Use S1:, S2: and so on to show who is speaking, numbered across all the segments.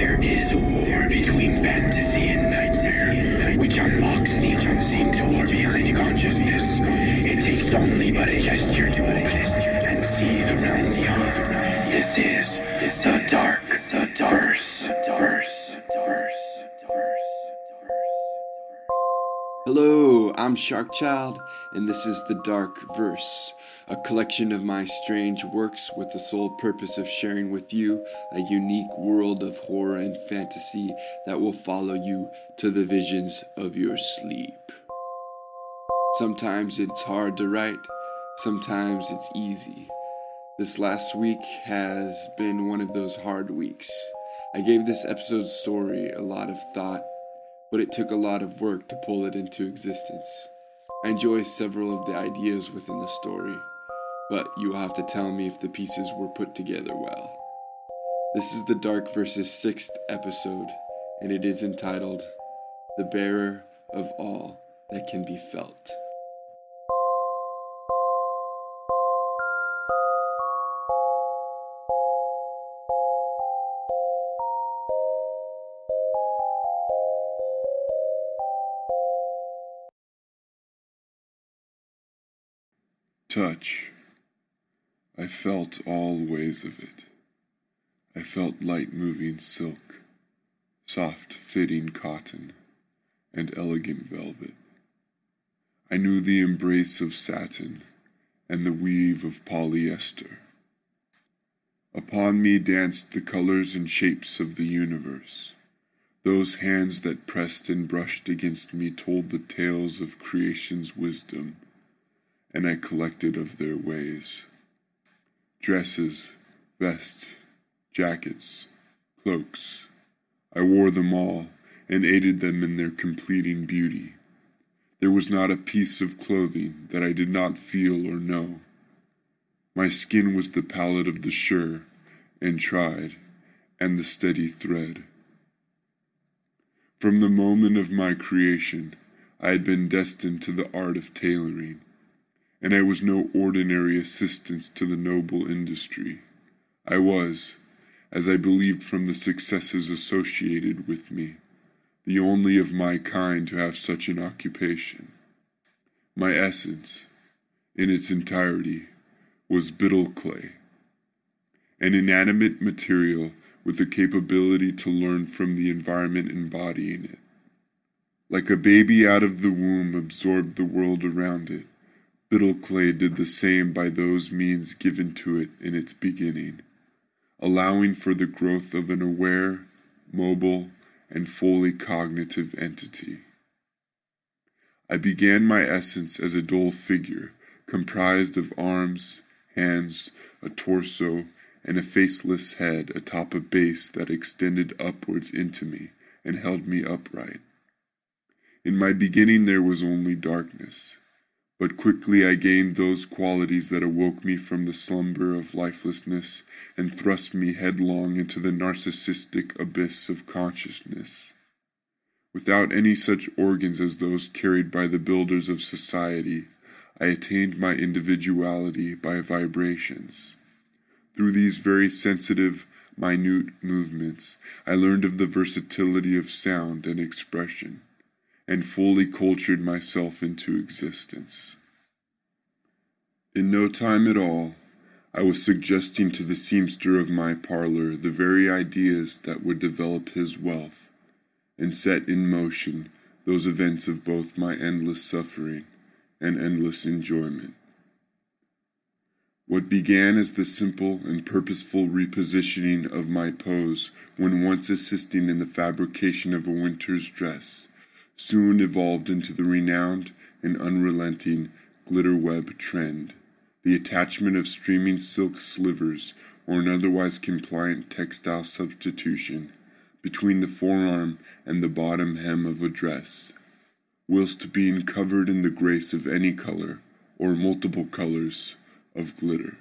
S1: There is a war between fantasy and nightmare, which unlocks the unseen door behind consciousness. It takes only but a gesture to open and see the realm beyond. This is the dark, the verse, verse, verse, verse.
S2: Hello, I'm Sharkchild, and this is The Dark Verse, a collection of my strange works with the sole purpose of sharing with you a unique world of horror and fantasy that will follow you to the visions of your sleep. Sometimes it's hard to write, sometimes it's easy. This last week has been one of those hard weeks. I gave this episode's story a lot of thought but it took a lot of work to pull it into existence. I enjoy several of the ideas within the story, but you will have to tell me if the pieces were put together well. This is the Dark Verse's sixth episode, and it is entitled The Bearer of All That Can Be Felt.
S3: Touch. I felt all ways of it. I felt light moving silk, soft fitting cotton, and elegant velvet. I knew the embrace of satin and the weave of polyester. Upon me danced the colors and shapes of the universe. Those hands that pressed and brushed against me told the tales of creation's wisdom and I collected of their ways. Dresses, vests, jackets, cloaks. I wore them all and aided them in their completing beauty. There was not a piece of clothing that I did not feel or know. My skin was the palette of the sure and tried, and the steady thread. From the moment of my creation, I had been destined to the art of tailoring and I was no ordinary assistance to the noble industry. I was, as I believed from the successes associated with me, the only of my kind to have such an occupation. My essence, in its entirety, was bittle clay, an inanimate material with the capability to learn from the environment embodying it. Like a baby out of the womb absorbed the world around it, Bittle clay did the same by those means given to it in its beginning, allowing for the growth of an aware, mobile, and fully cognitive entity. I began my essence as a dull figure, comprised of arms, hands, a torso, and a faceless head atop a base that extended upwards into me and held me upright. In my beginning there was only darkness but quickly I gained those qualities that awoke me from the slumber of lifelessness and thrust me headlong into the narcissistic abyss of consciousness. Without any such organs as those carried by the builders of society, I attained my individuality by vibrations. Through these very sensitive, minute movements, I learned of the versatility of sound and expression and fully cultured myself into existence. In no time at all, I was suggesting to the seamster of my parlor the very ideas that would develop his wealth and set in motion those events of both my endless suffering and endless enjoyment. What began as the simple and purposeful repositioning of my pose when once assisting in the fabrication of a winter's dress soon evolved into the renowned and unrelenting glitter web trend, the attachment of streaming silk slivers or an otherwise compliant textile substitution between the forearm and the bottom hem of a dress, whilst being covered in the grace of any color or multiple colors of glitter.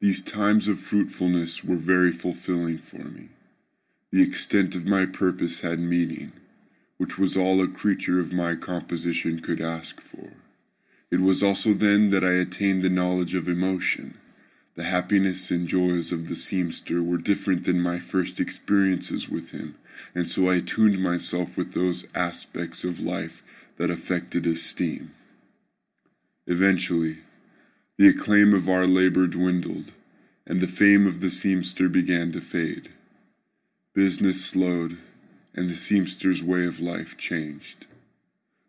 S3: These times of fruitfulness were very fulfilling for me. The extent of my purpose had meaning which was all a creature of my composition could ask for. It was also then that I attained the knowledge of emotion, The happiness and joys of the seamster were different than my first experiences with him, and so I tuned myself with those aspects of life that affected esteem. Eventually, the acclaim of our labor dwindled, and the fame of the seamster began to fade. Business slowed, and the seamster's way of life changed.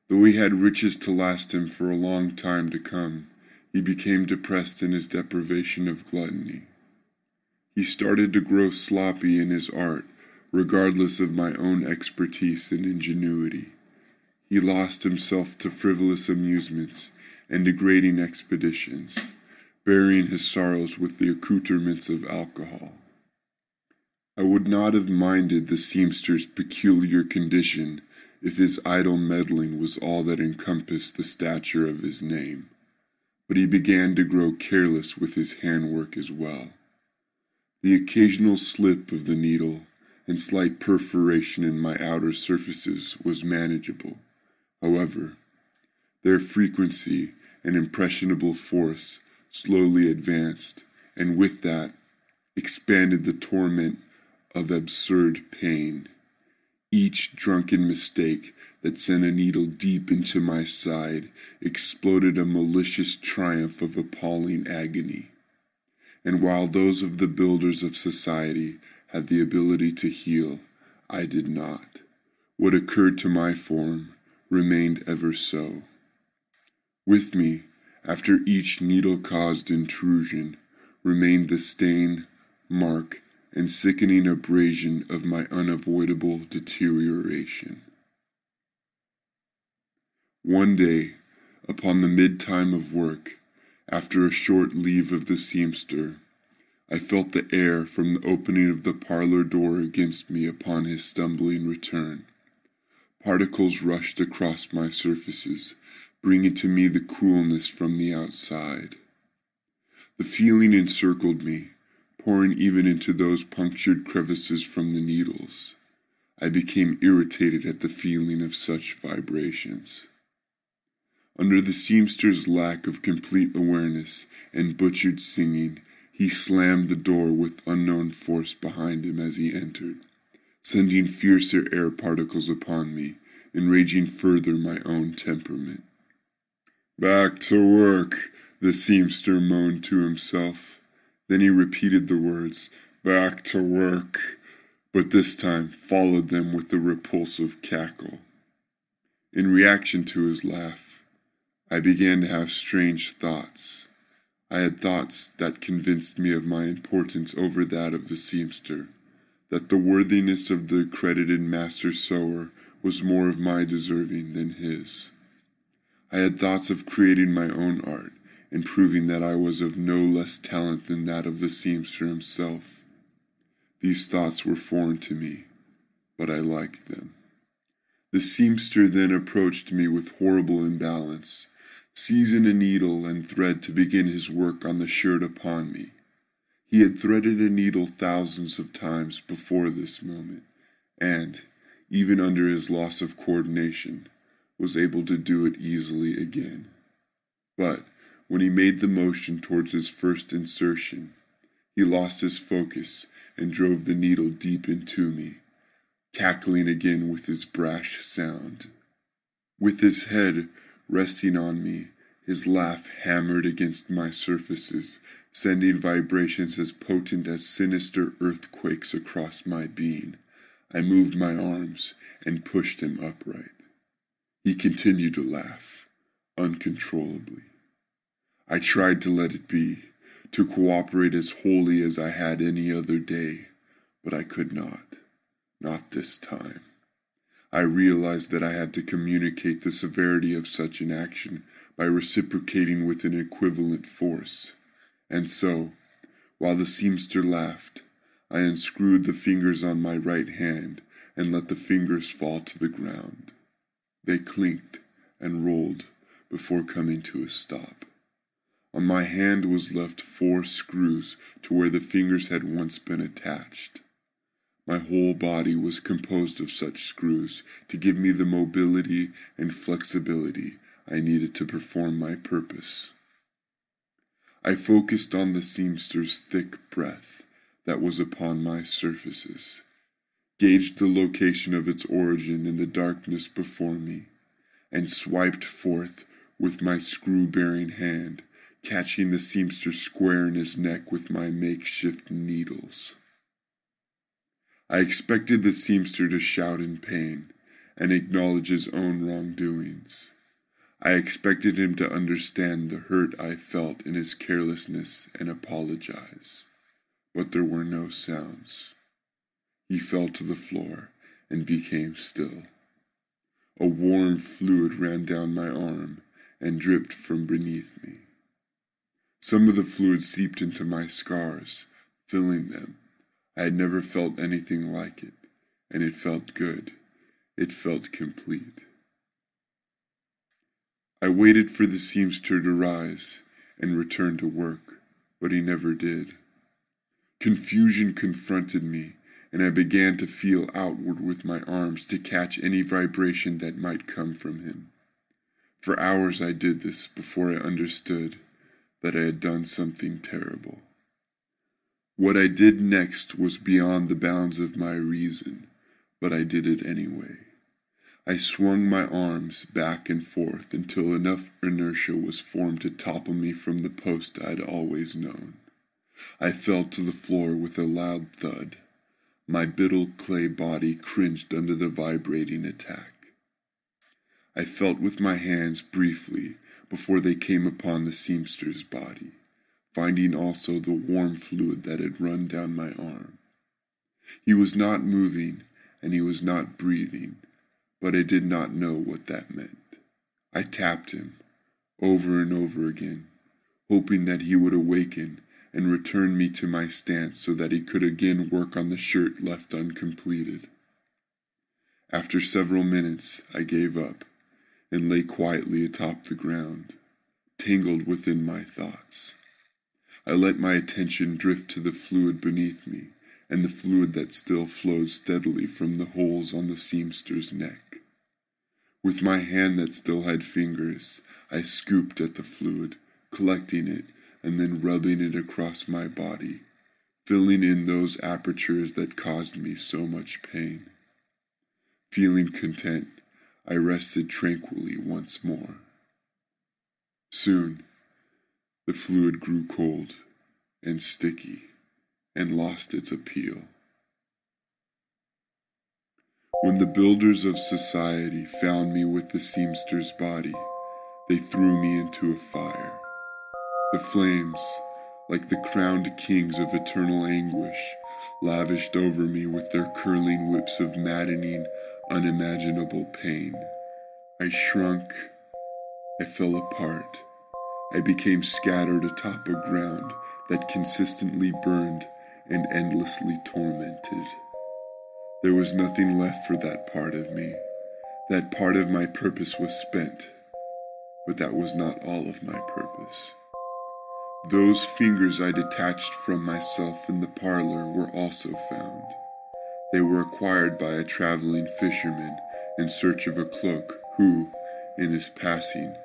S3: Though he had riches to last him for a long time to come, he became depressed in his deprivation of gluttony. He started to grow sloppy in his art, regardless of my own expertise and ingenuity. He lost himself to frivolous amusements and degrading expeditions, burying his sorrows with the accoutrements of alcohol. I would not have minded the seamster's peculiar condition if his idle meddling was all that encompassed the stature of his name, but he began to grow careless with his handwork as well. The occasional slip of the needle and slight perforation in my outer surfaces was manageable. However, their frequency and impressionable force slowly advanced, and with that expanded the torment of absurd pain. Each drunken mistake that sent a needle deep into my side exploded a malicious triumph of appalling agony. And while those of the builders of society had the ability to heal, I did not. What occurred to my form remained ever so. With me, after each needle caused intrusion, remained the stain, mark, and sickening abrasion of my unavoidable deterioration. One day, upon the mid time of work, after a short leave of the seamster, I felt the air from the opening of the parlor door against me upon his stumbling return. Particles rushed across my surfaces, bringing to me the coolness from the outside. The feeling encircled me, pouring even into those punctured crevices from the needles. I became irritated at the feeling of such vibrations. Under the seamster's lack of complete awareness and butchered singing, he slammed the door with unknown force behind him as he entered, sending fiercer air particles upon me, enraging further my own temperament. Back to work, the seamster moaned to himself. Then he repeated the words, Back to work, but this time followed them with a repulsive cackle. In reaction to his laugh, I began to have strange thoughts. I had thoughts that convinced me of my importance over that of the seamster, that the worthiness of the accredited master sewer was more of my deserving than his. I had thoughts of creating my own art and proving that I was of no less talent than that of the seamster himself. These thoughts were foreign to me, but I liked them. The seamster then approached me with horrible imbalance, seizing a needle and thread to begin his work on the shirt upon me. He had threaded a needle thousands of times before this moment, and, even under his loss of coordination, was able to do it easily again. But when he made the motion towards his first insertion, he lost his focus and drove the needle deep into me, cackling again with his brash sound. With his head resting on me, his laugh hammered against my surfaces, sending vibrations as potent as sinister earthquakes across my being. I moved my arms and pushed him upright. He continued to laugh, uncontrollably. I tried to let it be, to cooperate as wholly as I had any other day, but I could not. Not this time. I realized that I had to communicate the severity of such an action by reciprocating with an equivalent force. And so, while the seamster laughed, I unscrewed the fingers on my right hand and let the fingers fall to the ground. They clinked and rolled before coming to a stop. On my hand was left four screws to where the fingers had once been attached. My whole body was composed of such screws to give me the mobility and flexibility I needed to perform my purpose. I focused on the seamster's thick breath that was upon my surfaces, gauged the location of its origin in the darkness before me, and swiped forth with my screw bearing hand, catching the seamster square in his neck with my makeshift needles. I expected the seamster to shout in pain and acknowledge his own wrongdoings. I expected him to understand the hurt I felt in his carelessness and apologize. But there were no sounds. He fell to the floor and became still. A warm fluid ran down my arm and dripped from beneath me. Some of the fluid seeped into my scars, filling them. I had never felt anything like it, and it felt good. It felt complete. I waited for the seamster to rise and return to work, but he never did. Confusion confronted me, and I began to feel outward with my arms to catch any vibration that might come from him. For hours I did this before I understood that I had done something terrible. What I did next was beyond the bounds of my reason, but I did it anyway. I swung my arms back and forth until enough inertia was formed to topple me from the post I'd always known. I fell to the floor with a loud thud. My brittle clay body cringed under the vibrating attack. I felt with my hands briefly before they came upon the seamster's body, finding also the warm fluid that had run down my arm. He was not moving and he was not breathing but I did not know what that meant. I tapped him over and over again, hoping that he would awaken and return me to my stance so that he could again work on the shirt left uncompleted. After several minutes, I gave up and lay quietly atop the ground, tangled within my thoughts. I let my attention drift to the fluid beneath me and the fluid that still flowed steadily from the holes on the seamster's neck. With my hand that still had fingers, I scooped at the fluid, collecting it and then rubbing it across my body, filling in those apertures that caused me so much pain. Feeling content, I rested tranquilly once more. Soon, the fluid grew cold and sticky and lost its appeal. When the builders of society found me with the seamster's body, they threw me into a fire. The flames, like the crowned kings of eternal anguish, lavished over me with their curling whips of maddening, unimaginable pain. I shrunk, I fell apart, I became scattered atop a ground that consistently burned and endlessly tormented. There was nothing left for that part of me. That part of my purpose was spent. But that was not all of my purpose. Those fingers I detached from myself in the parlor were also found. They were acquired by a traveling fisherman in search of a cloak who, in his passing,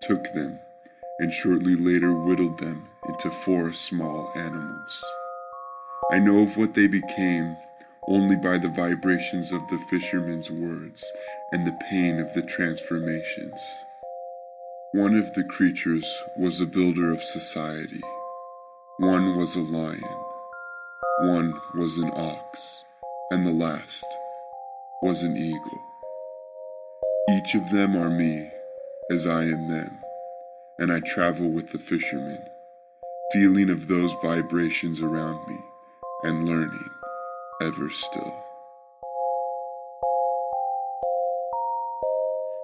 S3: took them and shortly later whittled them into four small animals. I know of what they became only by the vibrations of the fisherman's words and the pain of the transformations. One of the creatures was a builder of society, one was a lion, one was an ox, and the last was an eagle. Each of them are me, as I am them, and I travel with the fishermen, feeling of those vibrations around me and learning ever still.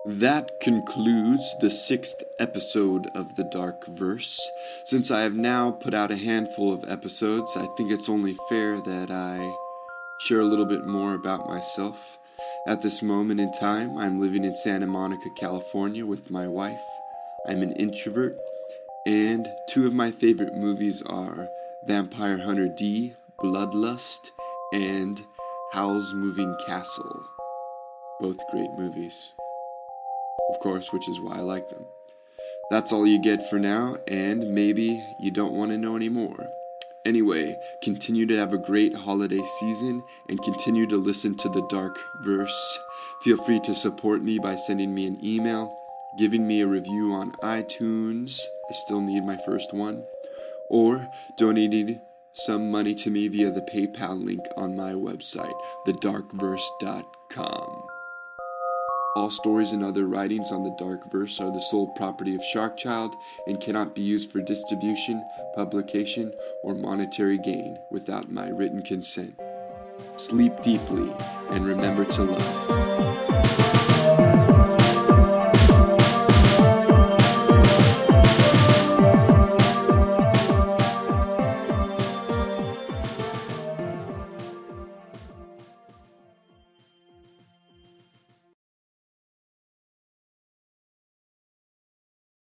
S2: That concludes the sixth episode of The Dark Verse. Since I have now put out a handful of episodes, I think it's only fair that I share a little bit more about myself. At this moment in time, I'm living in Santa Monica, California with my wife. I'm an introvert, and two of my favorite movies are Vampire Hunter D, Bloodlust, and Howl's Moving Castle. Both great movies, of course, which is why I like them. That's all you get for now, and maybe you don't want to know anymore. Anyway, continue to have a great holiday season and continue to listen to the dark verse. Feel free to support me by sending me an email, giving me a review on iTunes. I still need my first one. Or donating some money to me via the PayPal link on my website, thedarkverse.com. All stories and other writings on the Dark Verse are the sole property of Sharkchild and cannot be used for distribution, publication, or monetary gain without my written consent. Sleep deeply and remember to love.